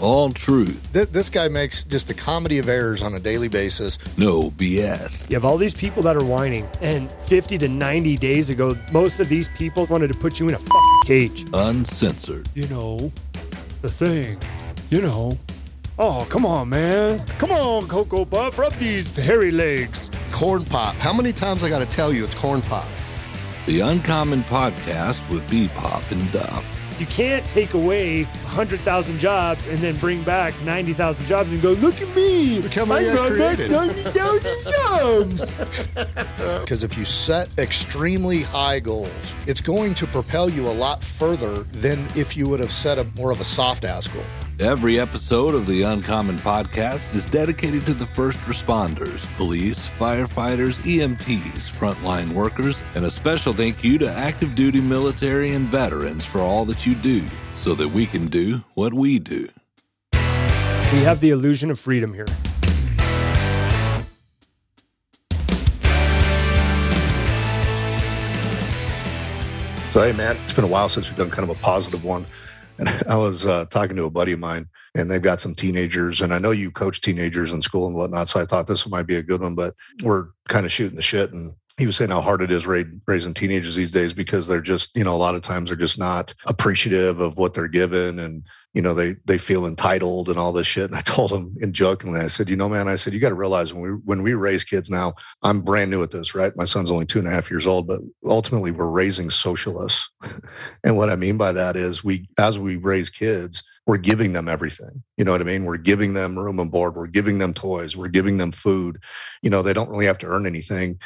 All truth. Th- this guy makes just a comedy of errors on a daily basis. No BS. You have all these people that are whining, and 50 to 90 days ago, most of these people wanted to put you in a fucking cage. Uncensored. You know, the thing. You know. Oh, come on, man. Come on, Cocoa Puff, rub these hairy legs. Corn pop. How many times I got to tell you it's corn pop? The Uncommon Podcast with B Pop and Duff. You can't take away 100,000 jobs and then bring back 90,000 jobs and go, look at me. Look how many I brought back 90,000 jobs. Because if you set extremely high goals, it's going to propel you a lot further than if you would have set a more of a soft ass goal. Every episode of the Uncommon Podcast is dedicated to the first responders, police, firefighters, EMTs, frontline workers, and a special thank you to active duty military and veterans for all that you do so that we can do what we do. We have the illusion of freedom here. So, hey, man, it's been a while since we've done kind of a positive one. And I was uh, talking to a buddy of mine, and they've got some teenagers. And I know you coach teenagers in school and whatnot. So I thought this might be a good one, but we're kind of shooting the shit. And he was saying how hard it is raising teenagers these days because they're just, you know, a lot of times they're just not appreciative of what they're given. And, you know, they they feel entitled and all this shit. And I told him in jokingly, I said, you know, man, I said, you got to realize when we when we raise kids now, I'm brand new at this, right? My son's only two and a half years old, but ultimately we're raising socialists. and what I mean by that is we as we raise kids, we're giving them everything. You know what I mean? We're giving them room and board, we're giving them toys, we're giving them food. You know, they don't really have to earn anything.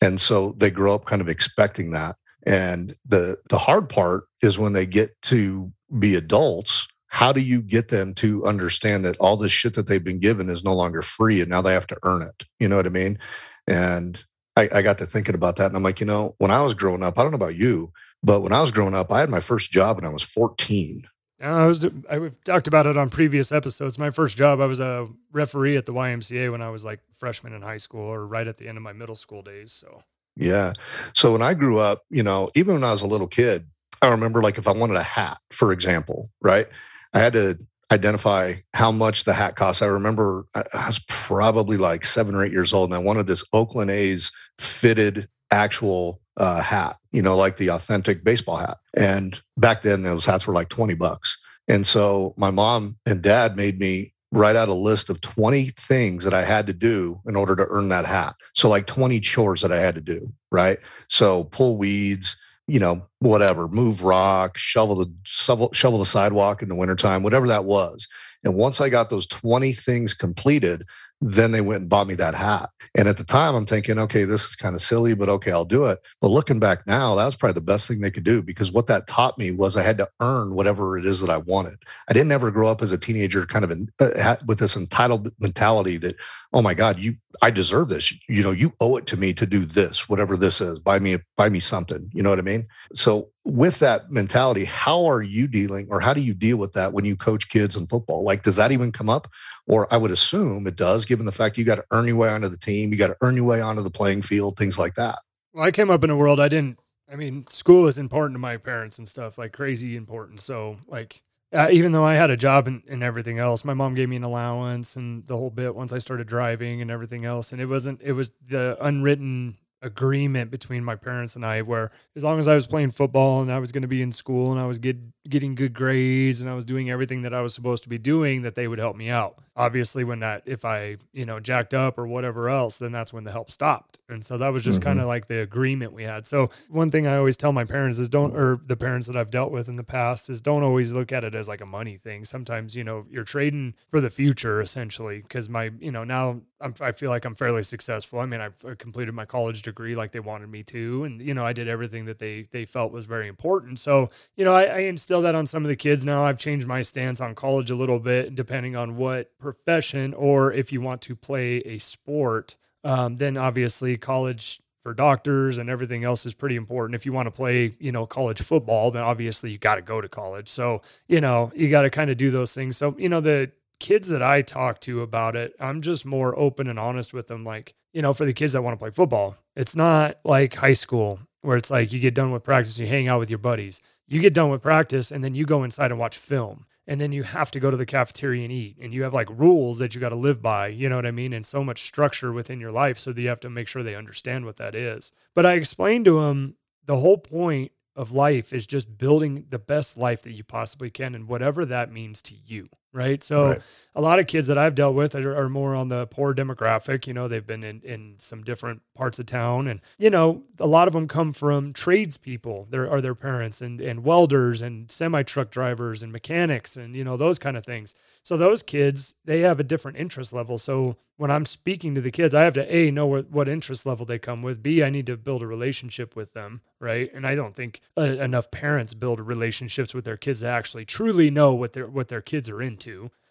And so they grow up kind of expecting that. And the the hard part is when they get to be adults, how do you get them to understand that all this shit that they've been given is no longer free and now they have to earn it? You know what I mean? And I, I got to thinking about that and I'm like, you know, when I was growing up, I don't know about you, but when I was growing up, I had my first job when I was 14. I was I we've talked about it on previous episodes. My first job, I was a referee at the YMCA when I was like freshman in high school or right at the end of my middle school days. So Yeah. So when I grew up, you know, even when I was a little kid, I remember like if I wanted a hat, for example, right? I had to identify how much the hat costs. I remember I was probably like seven or eight years old and I wanted this Oakland A's fitted actual uh, hat, you know, like the authentic baseball hat. And back then those hats were like 20 bucks. And so my mom and dad made me write out a list of 20 things that I had to do in order to earn that hat. So like 20 chores that I had to do, right? So pull weeds, you know, whatever, move rock, shovel the shovel, shovel the sidewalk in the wintertime, whatever that was. And once I got those 20 things completed, then they went and bought me that hat. And at the time, I'm thinking, okay, this is kind of silly, but okay, I'll do it. But looking back now, that was probably the best thing they could do because what that taught me was I had to earn whatever it is that I wanted. I didn't ever grow up as a teenager kind of in, uh, with this entitled mentality that, oh my God, you, I deserve this. You know, you owe it to me to do this, whatever this is. Buy me, buy me something. You know what I mean? So with that mentality, how are you dealing or how do you deal with that when you coach kids in football? Like, does that even come up? Or I would assume it does, given the fact you got to earn your way onto the team, you got to earn your way onto the playing field, things like that. Well, I came up in a world I didn't. I mean, school is important to my parents and stuff, like crazy important. So, like, uh, even though I had a job and, and everything else, my mom gave me an allowance and the whole bit once I started driving and everything else. And it wasn't, it was the unwritten agreement between my parents and I where as long as I was playing football and I was going to be in school and I was get, getting good grades and I was doing everything that I was supposed to be doing that they would help me out. Obviously when that if I, you know, jacked up or whatever else, then that's when the help stopped. And so that was just Mhm. kind of like the agreement we had. So one thing I always tell my parents is don't or the parents that I've dealt with in the past is don't always look at it as like a money thing. Sometimes, you know, you're trading for the future essentially because my, you know, now I'm, I feel like I'm fairly successful. I mean, I've uh, completed my college degree like they wanted me to, and you know, I did everything that they they felt was very important. So, you know, I, I instill that on some of the kids now. I've changed my stance on college a little bit, depending on what profession or if you want to play a sport. Um, then obviously college for doctors and everything else is pretty important. If you want to play, you know, college football, then obviously you got to go to college. So, you know, you got to kind of do those things. So, you know, the kids that I talk to about it, I'm just more open and honest with them. Like, you know, for the kids that want to play football, it's not like high school where it's like you get done with practice, you hang out with your buddies. You get done with practice and then you go inside and watch film. And then you have to go to the cafeteria and eat and you have like rules that you got to live by you know what i mean and so much structure within your life so that you have to make sure they understand what that is. But i explained to them the whole point of life is just building the best life that you possibly can and whatever that means to you right? So Right. a lot of kids that i've dealt with are, are more on the poor demographic you know they've been in, in some different parts of town and you know a lot of them come from tradespeople there are their parents and and welders and semi truck drivers and mechanics and you know those kind of things. So those kids they have a different interest level. So when i'm speaking to the kids i have to a know what, what interest level they come with. B i need to build a relationship with them right? And i don't think uh, enough parents build relationships with their kids to actually truly know what their what their kids are into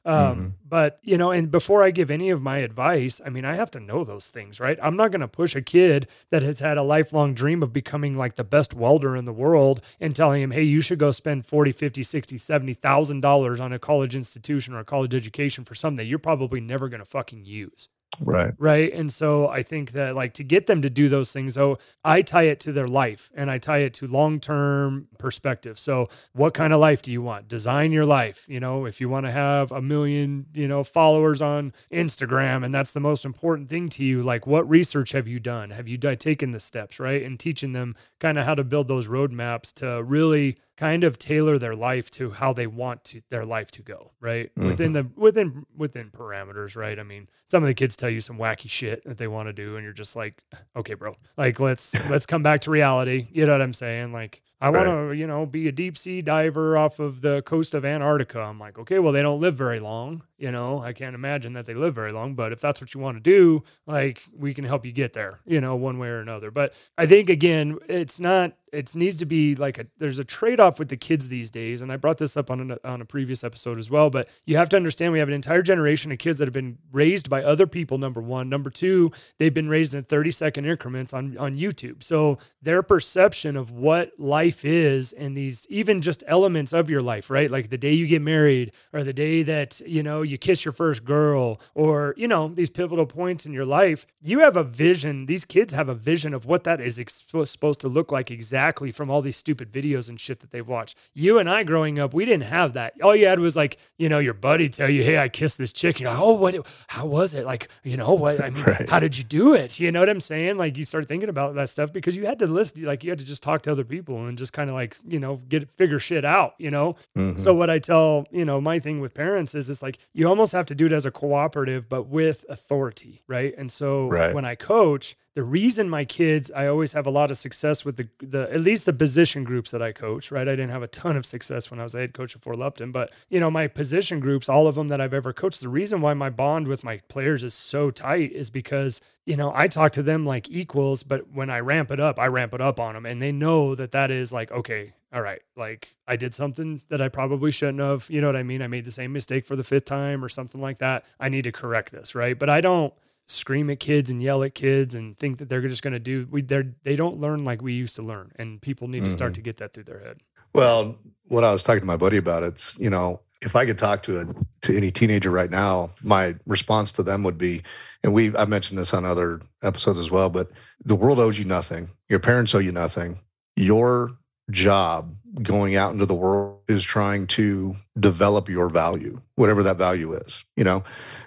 um, but you know, and before I give any of my advice, I mean, I have to know those things, right? I'm not going to push a kid that has had a lifelong dream of becoming like the best welder in the world and telling him, "Hey, you should go spend 40, 50, 60, 70,000 dollars on a college institution or a college education for something that you're probably never going to fucking use." Right. right? And so i think that like to get them to do those things though i tie it to their life and i tie it to long-term perspective. So what kind of life do you want? Design your life you know? If you want to have a million you know followers on instagram and that's the most important thing to you like what research have you done? Have you taken the steps right? And teaching them kind of how to build those roadmaps to really kind of tailor their life to how they want to their life to go right? Mhm. within the within within parameters right? I mean some of the kids tell you some wacky shit that they want to do and you're just like okay bro. Like let's let's come back to reality. You know what i'm saying? Like i want to you know be a deep sea diver off of the coast of antarctica. I'm like okay well they don't live very long you know? I can't imagine that they live very long but if that's what you want to do like we can help you get there you know one way or another. But i think again it's not it needs to be like a there's a trade-off with the kids these days and i brought this up on a, on a previous episode as well but you have to understand we have an entire generation of kids that have been raised by other people number one. Number two they've been raised in 30 second increments on on youtube. So their perception of what life is and these even just elements of your life right? Like the day you get married or the day that you know you kiss your first girl or you know these pivotal points in your life you have a vision these kids have a vision of what that is ex- supposed to look like exactly from all these stupid videos and shit that they've watched. You and i growing up we didn't have that. All you had was like you know your buddy tell you hey i kissed this chick. You're like oh what how was it? Like you know what i mean Right. how did you do it? You know what i'm saying? Like you start thinking about that stuff because you had to listen like you had to just talk to other people and just kind of like you know get figure shit out you know Mhm. so what I tell, you know, my thing with parents is it's like you almost have to do it as a cooperative, but with authority, right? And so Right. when I coach, the reason my kids, I always have a lot of success with the the at least the position groups that I coach, right? I didn't have a ton of success when I was the head coach of Fort Lupton, but you know, my position groups, all of them that I've ever coached, the reason why my bond with my players is so tight is because you know, I talk to them like equals, but when I ramp it up, I ramp it up on them and they know that that is like, okay, all right, like I did something that I probably shouldn't have. You know what I mean? I made the same mistake for the fifth time or something like that. I need to correct this, right? But I don't scream at kids and yell at kids and think that they're just going to do we they're they don't learn like we used to learn and people need to start Mhm. to get that through their head Well, what I was talking to my buddy about, it's you know, if I could talk to a to any teenager right now, my response to them would be, and we I mentioned this on other episodes as well, but the world owes you nothing. Your parents owe you nothing. Your job going out into the world is trying to develop your value, whatever that value is. You know,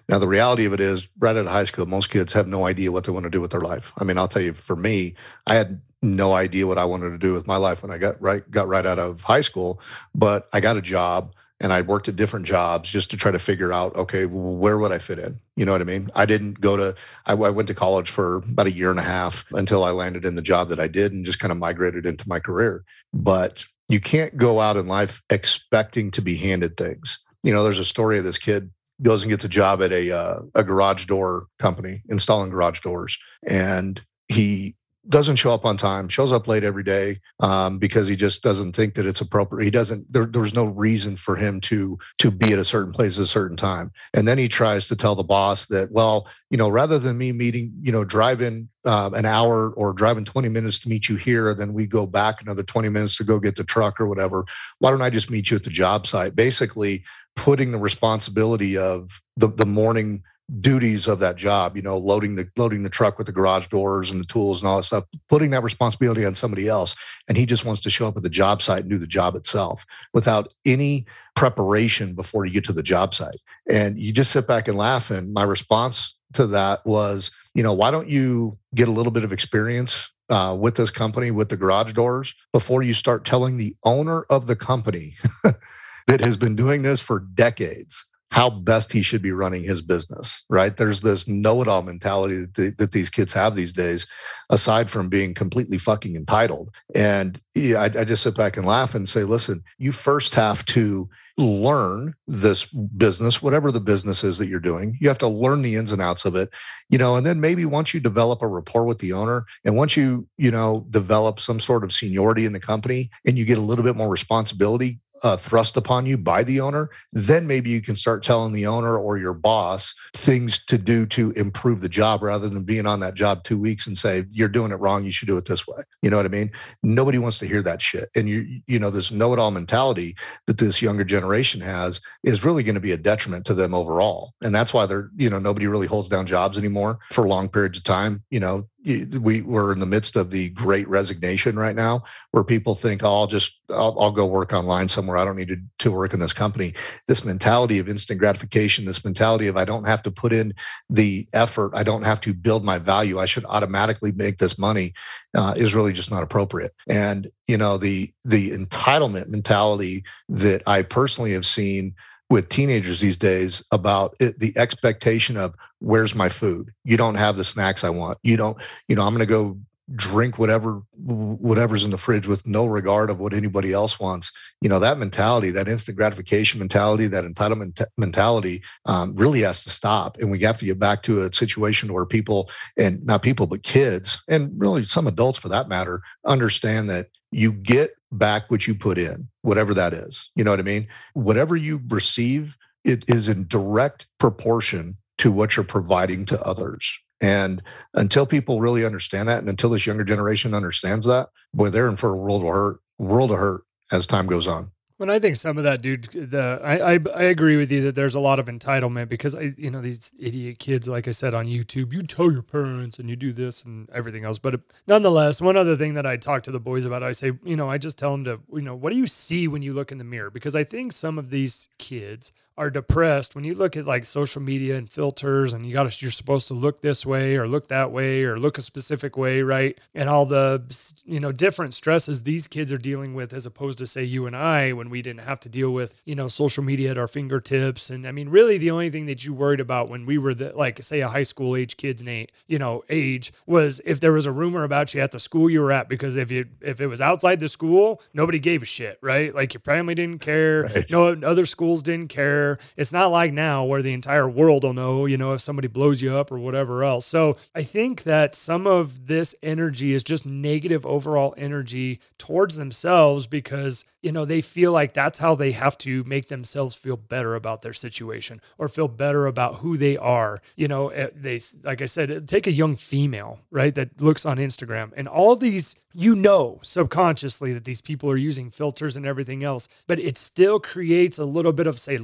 now the reality of it is, right out of high school, most kids have no idea what they want to do with their life. I mean, I'll tell you, for me, I had no idea what I wanted to do with my life when I got right got right out of high school, but I got a job and I worked at different jobs just to try to figure out, okay, where would I fit in? You know what I mean? I didn't go to, I, I went to college for about a year and a half until I landed in the job that I did and just kind of migrated into my career. But you can't go out in life expecting to be handed things. You know, there's a story of this kid goes and gets a job at a uh, a garage door company installing garage doors, and he doesn't show up on time, shows up late every day um, because he just doesn't think that it's appropriate. He doesn't. There, was no reason for him to to be at a certain place at a certain time. And then he tries to tell the boss that, well, you know, rather than me meeting, you know, driving uh, an hour or driving 20 minutes to meet you here, then we go back another 20 minutes to go get the truck or whatever. Why don't I just meet you at the job site? Basically, putting the responsibility of the the morning duties of that job you know loading the loading the truck with the garage doors and the tools and all that stuff putting that responsibility on somebody else and he just wants to show up at the job site and do the job itself without any preparation before you get to the job site. And you just sit back and laugh and my response to that was you know why don't you get a little bit of experience uh, with this company with the garage doors before you start telling the owner of the company that has been doing this for decades how best he should be running his business, right? There's this know it all mentality that, the, that, these kids have these days, aside from being completely fucking entitled. And yeah, I, I just sit back and laugh and say, listen, you first have to learn this business, whatever the business is that you're doing. You have to learn the ins and outs of it, you know, and then maybe once you develop a rapport with the owner and once you, you know, develop some sort of seniority in the company and you get a little bit more responsibility, uh, thrust upon you by the owner, then maybe you can start telling the owner or your boss things to do to improve the job rather than being on that job two weeks and say, you're doing it wrong. You should do it this way. You know what I mean? Nobody wants to hear that shit. And you, you know, this know it all mentality that this younger generation has is really going to be a detriment to them overall. And that's why they're, you know, nobody really holds down jobs anymore for long periods of time. You know, we we're in the midst of the great resignation right now where people think oh, i'll just I'll, I'll, go work online somewhere. I don't need to, to work in this company. This mentality of instant gratification this mentality of i don't have to put in the effort. I don't have to build my value. I should automatically make this money uh, is really just not appropriate. And you know the the entitlement mentality that i personally have seen with teenagers these days about it, the expectation of where's my food? You don't have the snacks i want. You don't you know i'm going to go drink whatever whatever's in the fridge with no regard of what anybody else wants. You know that mentality that instant gratification mentality that entitlement mentality um, really has to stop and we have to get back to a situation where people and not people but kids and really some adults for that matter understand that you get back what you put in, whatever that is. You know what I mean? Whatever you receive, it is in direct proportion to what you're providing to others. And until people really understand that, and until this younger generation understands that, boy, they're in for a world of hurt, world of hurt as time goes on. When I think some of that, dude, the I, I, I agree with you that there's a lot of entitlement because I you know these idiot kids, like I said on YouTube, you tell your parents and you do this and everything else. But uh, nonetheless, one other thing that I talk to the boys about, I say, you know, I just tell them to, you know, what do you see when you look in the mirror? Because I think some of these kids are depressed when you look at like social media and filters and you got to you're supposed to look this way or look that way or look a specific way right? And all the you know different stresses these kids are dealing with as opposed to say you and I when we didn't have to deal with you know social media at our fingertips. And I mean really the only thing that you worried about when we were the like say a high school age kids Nate you know age was if there was a rumor about you at the school you were at because if you if it was outside the school nobody gave a shit right? Like your family didn't care. Right. no other schools didn't care it's not like now where the entire world will know, you know, if somebody blows you up or whatever else. So I think that some of this energy is just negative overall energy towards themselves because you know, they feel like that's how they have to make themselves feel better about their situation or feel better about who they are. You know, eh, they, like I said, take a young female, right, that looks on Instagram and all these, you know, subconsciously that these people are using filters and everything else, but it still creates a little bit of, say,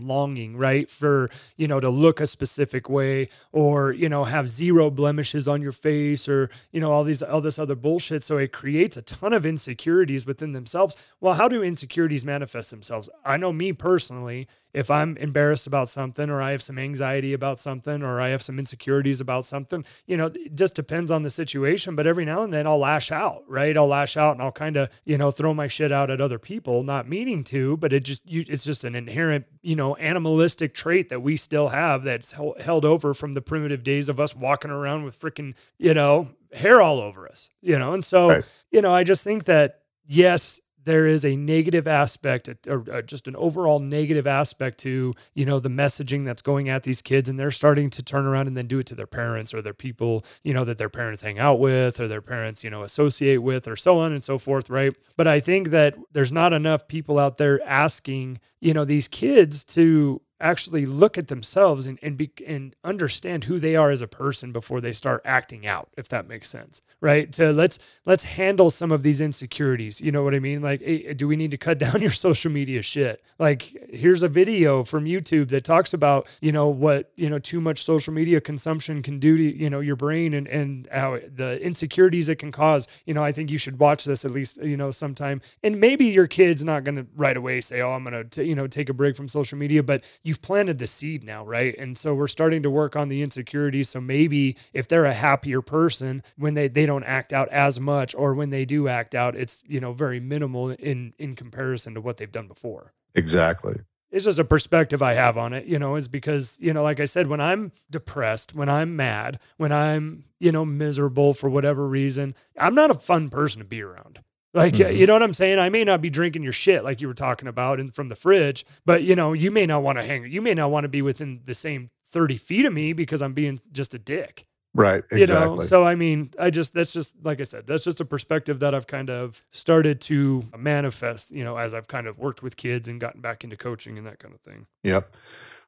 right, for, you know, to look a specific way or, you know, have zero blemishes on your face or, you know, all these, all this other bullshit. So it creates a ton of insecurities within themselves. Well, how do insecurities manifest themselves. I know me personally, if I'm embarrassed about something or I have some anxiety about something or I have some insecurities about something, you know, it just depends on the situation. But every now and then I'll lash out, right? I'll lash out and I'll kind of, you know, throw my shit out at other people, not meaning to, but it just, you, it's just an inherent, you know, animalistic trait that we still have that's held over from the primitive days of us walking around with freaking, you know, hair all over us, you know? And so, right. you know, I just think that, yes, there is a negative aspect or just an overall negative aspect to you know the messaging that's going at these kids and they're starting to turn around and then do it to their parents or their people you know that their parents hang out with or their parents you know associate with or so on and so forth right? But i think that there's not enough people out there asking you know these kids to actually look at themselves and and, be, and understand who they are as a person before they start acting out if that makes sense right? To let's let's handle some of these insecurities you know what i mean? Like hey, do we need to cut down your social media shit? Like here's a video from youtube that talks about you know what you know too much social media consumption can do to you know your brain and and how the insecurities it can cause. You know i think you should watch this at least you know sometime. And maybe your kid's not going to right away say oh i'm going to you know take a break from social media but you've planted the seed now, right? And so we're starting to work on the insecurities. So maybe if they're a happier person when they they don't act out as much, or when they do act out, it's you know very minimal in in comparison to what they've done before. Exactly it's just a perspective I have on it, you know, is because, you know, like I said, when I'm depressed, when I'm mad, when I'm, you know, miserable for whatever reason, I'm not a fun person to be around. Like, mm-hmm. you know what I'm saying? I may not be drinking your shit like you were talking about and from the fridge, but you know, you may not want to hang, you may not want to be within the same 30 feet of me because I'm being just a dick. Right. Exactly. You know, so I mean, I just, that's just, like I said, that's just a perspective that I've kind of started to manifest, you know, as I've kind of worked with kids and gotten back into coaching and that kind of thing. Yep.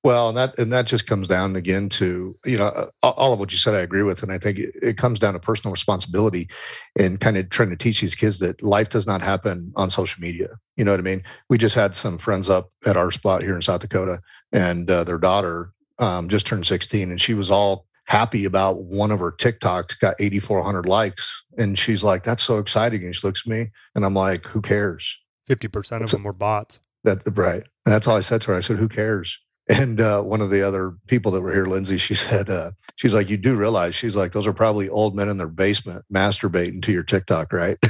Well, and that and that just comes down again to you know all of what you said. I agree with, and I think it, it comes down to personal responsibility and kind of trying to teach these kids that life does not happen on social media. You know what I mean? We just had some friends up at our spot here in South Dakota, and uh, their daughter um, just turned 16, and she was all happy about one of her TikToks got 8,400 likes, and she's like, "That's so exciting!" And she looks at me, and I'm like, "Who cares?" Fifty percent of them were bots. That right. And that's all I said to her. I said, "Who cares?" And uh, one of the other people that were here, Lindsay, she said, uh, she's like, you do realize, she's like, those are probably old men in their basement masturbating to your TikTok, right?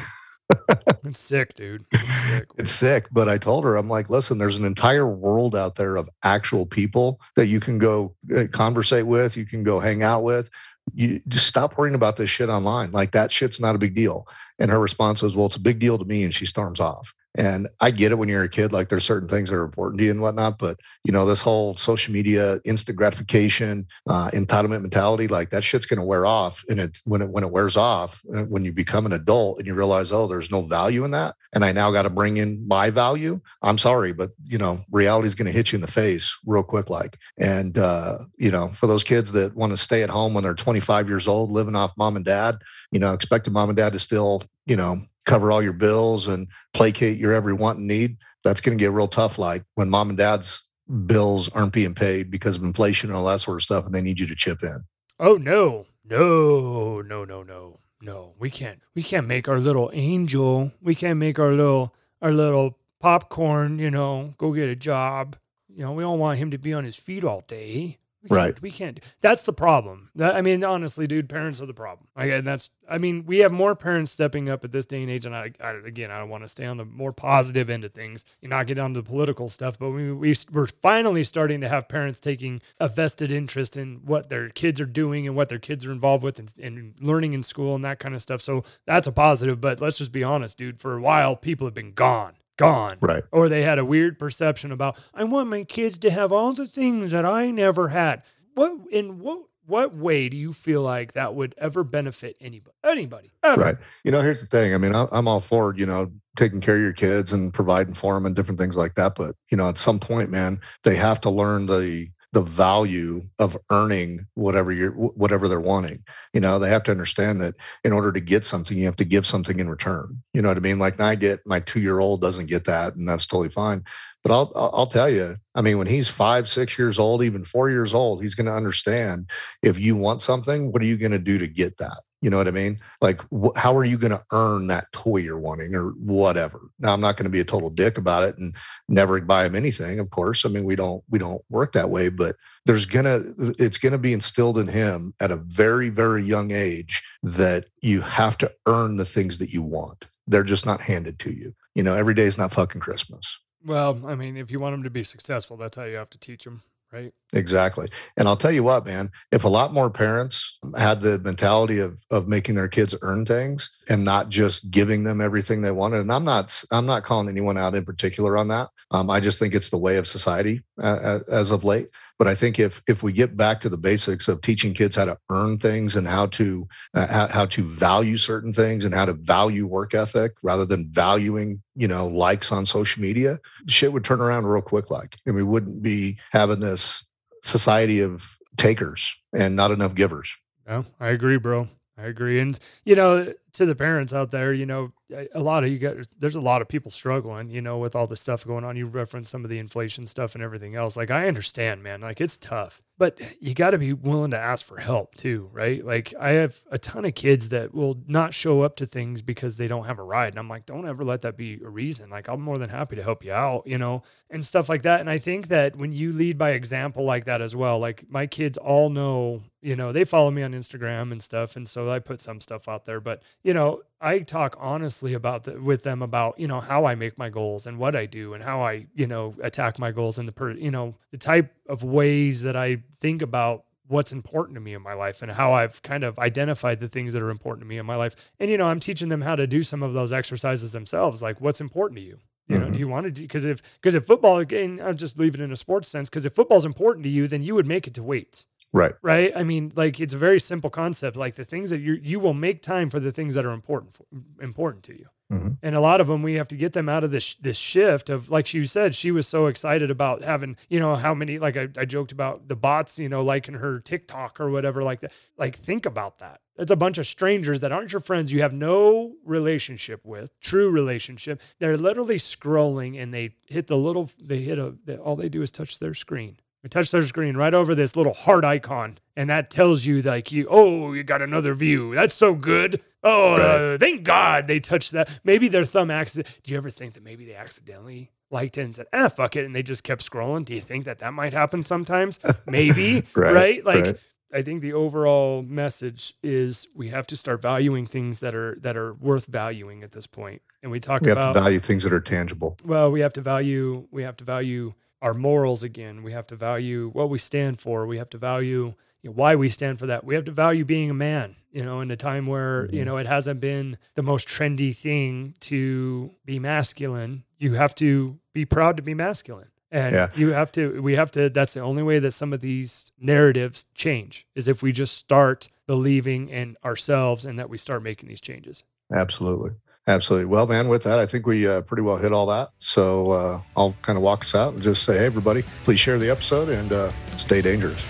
it's sick, dude. It's sick. it's sick. But I told her, I'm like, listen, there's an entire world out there of actual people that you can go uh, conversate with, you can go hang out with. You just stop worrying about this shit online. Like that shit's not a big deal. And her response was, well, it's a big deal to me. And she storms off. And I get it when you're a kid, like there's certain things that are important to you and whatnot. But you know, this whole social media, instant gratification, uh, entitlement mentality, like that shit's to wear off. And it when it when it wears off, uh, when you become an adult and you realize, oh, there's no value in that, and I now got to bring in my value. I'm sorry, but you know, reality's to hit you in the face real quick, like. And uh, you know, for those kids that want to stay at home when they're 25 years old, living off mom and dad, you know, expecting mom and dad to still, you know, cover all your bills and placate your every want and need, that's going to get real tough. Like when mom and dad's bills aren't being paid because of inflation and all that sort of stuff, and they need you to chip in. Oh no, no, no, no, no, no. We can't. We can't make our little angel. We can't make our little our little popcorn. You know, go get a job. You know, we don't want him to be on his feet all day. We right. We can't. That's the problem. That, I mean, honestly, dude, parents are the problem. Like, and that's. I mean, we have more parents stepping up at this day and age. And I, I again, I don't want to stay on the more positive end of things and not get onto the political stuff. But we, we we're finally starting to have parents taking a vested interest in what their kids are doing and what their kids are involved with and, and learning in school and that kind of stuff. So that's a positive. But let's just be honest, dude. For a while, people have been gone gone. Right. Or they had a weird perception about, I want my kids to have all the things that I never had. What in what what way do you feel like that would ever benefit anybody? Anybody. Ever? Right. You know, here's the thing. I mean, I'm all for, you know, taking care of your kids and providing for them and different things like that. But, you know, at some point, man, they have to learn the the value of earning whatever you're whatever they're wanting you know? They have to understand that in order to get something you have to give something in return you know what i mean? Like i get my two year old doesn't get that and that's totally fine but I'll I'll tell you, I mean, when he's five, six years old, even four years old, he's going to understand if you want something, what are you going to do to get that? You know what I mean? Like, wh- how are you going to earn that toy you're wanting or whatever? Now, I'm not going to be a total dick about it and never buy him anything. Of course, I mean, we don't we don't work that way, but there's gonna it's gonna be instilled in him at a very very young age that you have to earn the things that you want. They're just not handed to you. You know, every day is not fucking Christmas. Well, I mean, if you want them to be successful, that's how you have to teach them, right? Exactly. And I'll tell you what, man, if a lot more parents had the mentality of of making their kids earn things and not just giving them everything they wanted, and I'm not I'm not calling anyone out in particular on that. Um, I just think it's the way of society uh, as of late. But I think if if we get back to the basics of teaching kids how to earn things and how to uh, how, how to value certain things and how to value work ethic rather than valuing you know likes on social media, shit would turn around real quick. Like, and we wouldn't be having this society of takers and not enough givers. Yeah, I agree, bro. I agree. And, you know, to the parents out there, you know, a lot of you got, there's a lot of people struggling, you know, with all the stuff going on. You referenced some of the inflation stuff and everything else. Like, I understand, man. Like, it's tough but you got to be willing to ask for help too, right? Like I have a ton of kids that will not show up to things because they don't have a ride. And I'm like, don't ever let that be a reason. Like I'm more than happy to help you out, you know, and stuff like that. And I think that when you lead by example like that as well, like my kids all know, you know, they follow me on Instagram and stuff. And so I put some stuff out there, but you know, I talk honestly about the, with them about, you know, how I make my goals and what I do and how I, you know, attack my goals and the per, you know, the type of ways that I think about what's important to me in my life and how I've kind of identified the things that are important to me in my life. And, you know, I'm teaching them how to do some of those exercises themselves. Like what's important to you? You know, mm-hmm. do you want to do, cause if, cause if football again, I'm just leaving it in a sports sense. Cause if football's important to you, then you would make it to weights. Right. Right. I mean, like it's a very simple concept. Like the things that you, you will make time for the things that are important, for, important to you. Mm-hmm. And a lot of them, we have to get them out of this this shift of, like she said, she was so excited about having, you know, how many, like I, I joked about the bots, you know, liking her TikTok or whatever, like that. Like, think about that. It's a bunch of strangers that aren't your friends. You have no relationship with, true relationship. They're literally scrolling and they hit the little, they hit a, they, all they do is touch their screen. Touch their screen right over this little heart icon, and that tells you like you, oh, you got another view. That's so good. Oh, right. uh, thank God they touched that. Maybe their thumb accident. Do you ever think that maybe they accidentally liked it and said, ah, fuck it, and they just kept scrolling? Do you think that that might happen sometimes? Maybe, right, right? Like. Right. I think the overall message is we have to start valuing things that are that are worth valuing at this point. And we talk we about have to value things that are tangible. Well, we have to value we have to value our morals again. We have to value what we stand for. We have to value you know, why we stand for that. We have to value being a man, you know, in a time where, mm-hmm. you know, it hasn't been the most trendy thing to be masculine. You have to be proud to be masculine. And yeah. you have to, we have to, that's the only way that some of these narratives change is if we just start believing in ourselves and that we start making these changes. Absolutely. Absolutely. Well, man, with that, I think we uh, pretty well hit all that. So uh, I'll kind of walk us out and just say, hey, everybody, please share the episode and uh, stay dangerous.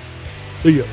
See ya.